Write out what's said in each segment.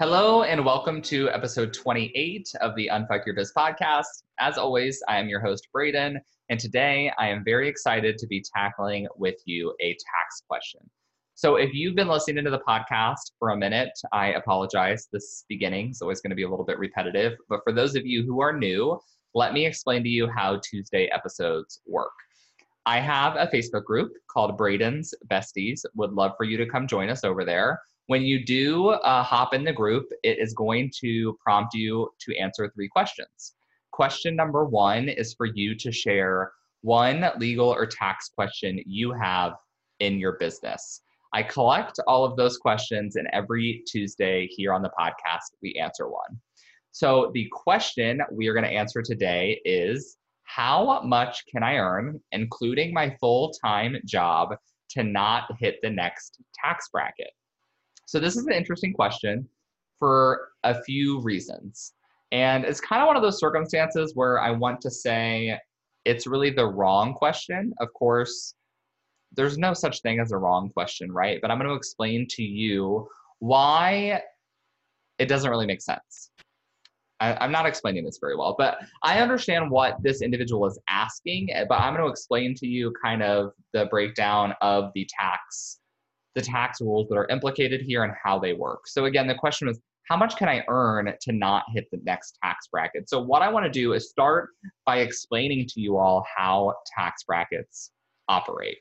Hello, and welcome to episode 28 of the Unfuck Your Biz podcast. As always, I am your host, Braden, and today I am very excited to be tackling with you a tax question. So if you've been listening to the podcast for a minute, I apologize. This beginning is always going to be a little bit repetitive. But for those of you who are new, let me explain to you how Tuesday episodes work. I have a Facebook group called Braden's Besties. Would love for you to come join us over there. When you do uh, hop in the group, it is going to prompt you to answer three questions. Question number one is for you to share one legal or tax question you have in your business. I collect all of those questions, and every Tuesday here on the podcast, we answer one. So, the question we are going to answer today is How much can I earn, including my full time job, to not hit the next tax bracket? So, this is an interesting question for a few reasons. And it's kind of one of those circumstances where I want to say it's really the wrong question. Of course, there's no such thing as a wrong question, right? But I'm going to explain to you why it doesn't really make sense. I, am not explaining this very well, but I understand what this individual is asking, but I'm going to explain to you kind of the breakdown of the tax, the tax rules that are implicated here and how they work. So again, the question was, how much can I earn to not hit the next tax bracket? So what I want to do is start by explaining to you all how tax brackets operate.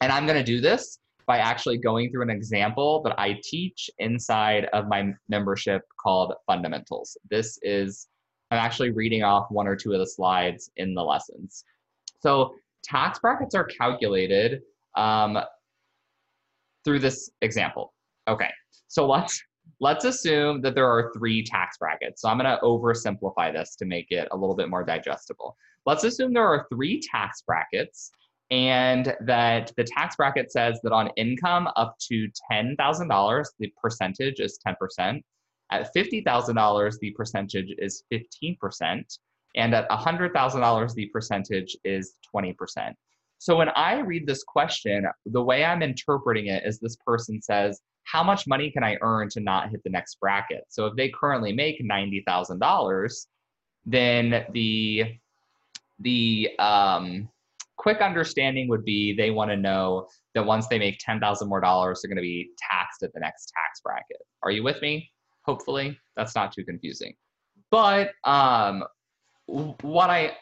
And I'm going to do this by actually going through an example that I teach inside of my membership called Fundamentals. This is, I'm actually reading off one or two of the slides in the lessons. So, tax brackets are calculated um, through this example. Okay, so let's let's assume that there are three tax brackets. So I'm going to oversimplify this to make it a little bit more digestible. Let's assume there are three tax brackets and that the tax bracket says that on income up to $10,000, the percentage is 10%. At $50,000, the percentage is 15%. And at $100,000, the percentage is 20%. So when I read this question, the way I'm interpreting it is this person says, How much money can I earn to not hit the next bracket? So if they currently make $90,000, then the the um, quick understanding would be they want to know that once they make 10,000 more dollars, they're going to be taxed at the next tax bracket. Are you with me? Hopefully, that's not too confusing. But um, what I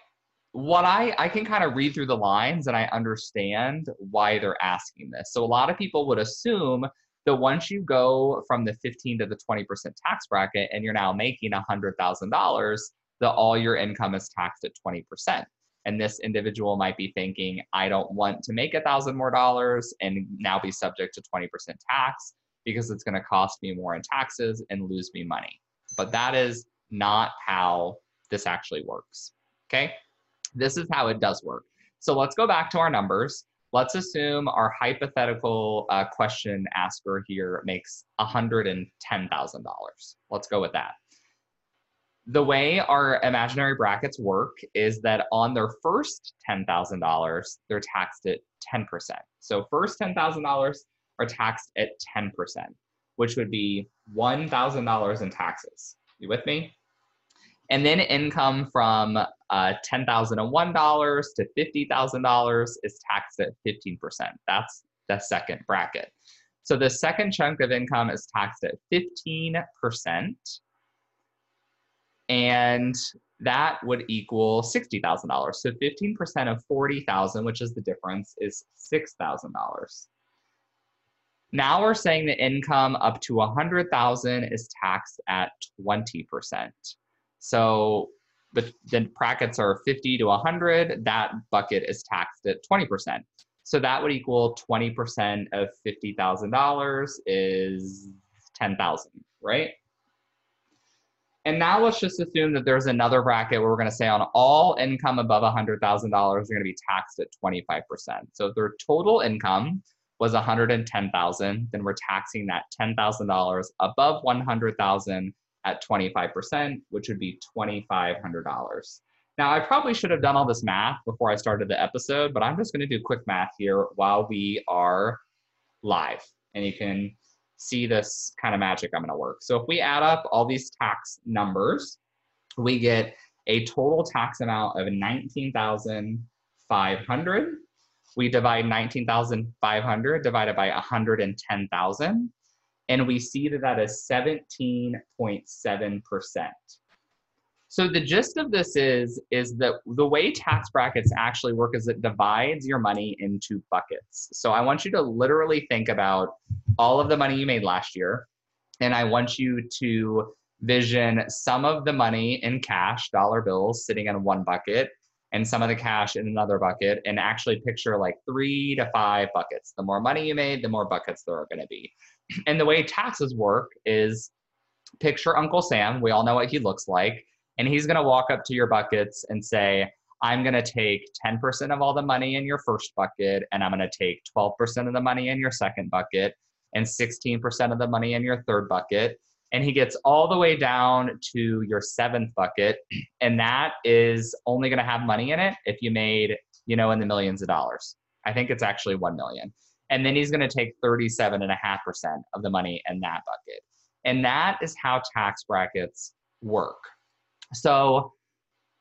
what I I can kind of read through the lines and I understand why they're asking this. So a lot of people would assume that once you go from the 15 to the 20% tax bracket and you're now making $100,000, that all your income is taxed at 20% and this individual might be thinking i don't want to make a thousand more dollars and now be subject to 20% tax because it's going to cost me more in taxes and lose me money. But that is not how this actually works okay this is how it does work so let's go back to our numbers let's assume our hypothetical uh, question asker here makes $110000 let's go with that the way our imaginary brackets work is that on their first $10,000, they're taxed at 10%. So, first $10,000 are taxed at 10%, which would be $1,000 in taxes. You with me? And then income from uh, $10,001 to $50,000 is taxed at 15%. That's the second bracket. So the second chunk of income is taxed at 15%. And that would equal $60,000. So 15% of 40,000, which is the difference, is $6,000. Now we're saying the income up to 100,000 is taxed at 20%. So the, the brackets are 50 to 100, that bucket is taxed at 20%. So that would equal 20% of $50,000 is 10,000, right? And now let's just assume that there's another bracket where we're going to say on all income above $100,000 are going to be taxed at 25%. So if their total income was 110,000, then we're taxing that $10,000 above 100,000 at 25%, which would be $2,500. Now, I probably should have done all this math before I started the episode, but I'm just going to do quick math here while we are live. And you can see this kind of magic I'm going to work. So if we add up all these tax numbers, we get a total tax amount of 19,500. We divide 19,500 divided by 110,000, and we see that that is 17.7%. So the gist of this is is that the way tax brackets actually work is it divides your money into buckets. So I want you to literally think about all of the money you made last year and I want you to vision some of the money in cash, dollar bills sitting in one bucket and some of the cash in another bucket and actually picture like 3 to 5 buckets. The more money you made, the more buckets there are going to be. And the way taxes work is picture Uncle Sam, we all know what he looks like and he's going to walk up to your buckets and say, I'm going to take 10% of all the money in your first bucket, and I'm going to take 12% of the money in your second bucket, and 16% of the money in your third bucket. And he gets all the way down to your seventh bucket, and that is only going to have money in it if you made, you know, in the millions of dollars. I think it's actually 1 million. And then he's going to take 37.5% of the money in that bucket. And that is how tax brackets work. So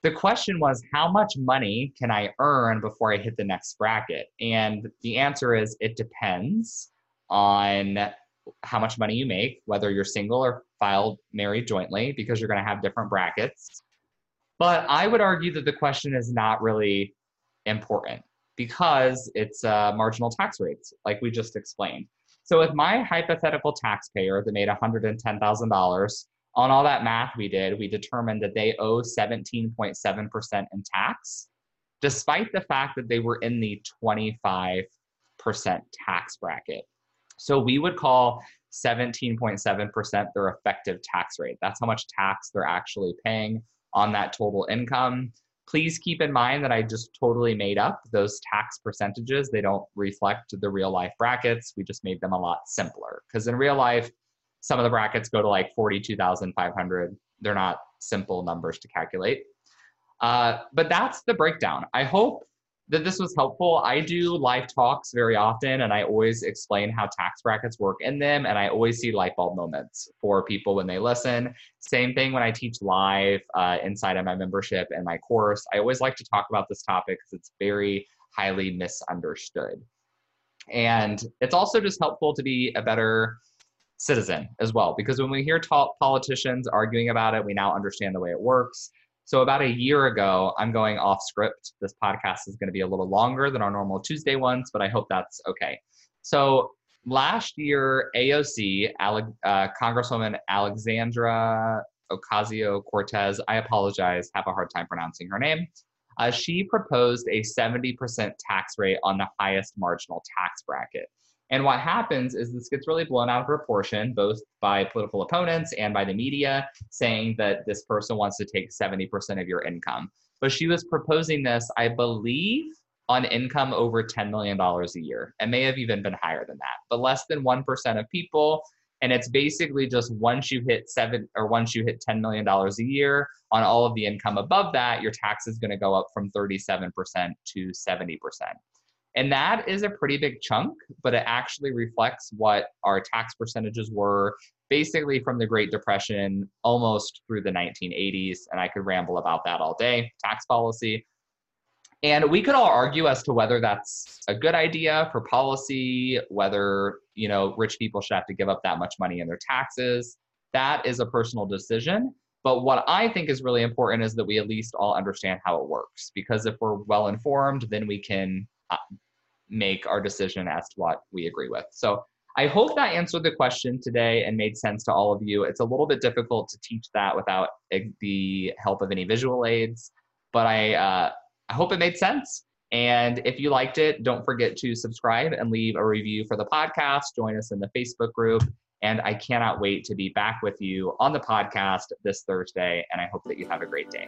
the question was, how much money can I earn before I hit the next bracket? And the answer is, it depends on how much money you make, whether you're single or filed married jointly, because you're going to have different brackets. But I would argue that the question is not really important because it's uh, marginal tax rates, like we just explained. So, with my hypothetical taxpayer that made $110,000, on all that math we did, we determined that they owe 17.7% in tax, despite the fact that they were in the 25% tax bracket. So we would call 17.7% their effective tax rate. That's how much tax they're actually paying on that total income. Please keep in mind that I just totally made up those tax percentages. They don't reflect the real life brackets. We just made them a lot simpler because in real life, some of the brackets go to like 42,500. They're not simple numbers to calculate. Uh, but that's the breakdown. I hope that this was helpful. I do live talks very often and I always explain how tax brackets work in them. And I always see light bulb moments for people when they listen. Same thing when I teach live uh, inside of my membership and my course. I always like to talk about this topic because it's very highly misunderstood. And it's also just helpful to be a better citizen as well. Because when we hear politicians arguing about it, we now understand the way it works. So, about a year ago, I'm going off script. This podcast is going to be a little longer than our normal Tuesday ones, but I hope that's okay. So, last year, AOC, uh, Congresswoman Alexandra Ocasio Cortez, I apologize, have a hard time pronouncing her name. Uh, she proposed a 70% tax rate on the highest marginal tax bracket. And what happens is this gets really blown out of proportion, both by political opponents and by the media, saying that this person wants to take 70% of your income. But she was proposing this, I believe, on income over $10 million a year. It may have even been higher than that, but less than 1% of people. And it's basically just once you hit seven or once you hit $10 million a year on all of the income above that, your tax is going to go up from 37% to 70%. And that is a pretty big chunk, but it actually reflects what our tax percentages were basically from the Great Depression almost through the 1980s. And I could ramble about that all day tax policy. And we could all argue as to whether that's a good idea for policy, whether, you know, rich people should have to give up that much money in their taxes. That is a personal decision. But what I think is really important is that we at least all understand how it works. Because if we're well informed, then we can make our decision as to what we agree with. So I hope that answered the question today and made sense to all of you. It's a little bit difficult to teach that without the help of any visual aids, but I, uh, I hope it made sense. And if you liked it, don't forget to subscribe and leave a review for the podcast. Join us in the Facebook group. And I cannot wait to be back with you on the podcast this Thursday. And I hope that you have a great day.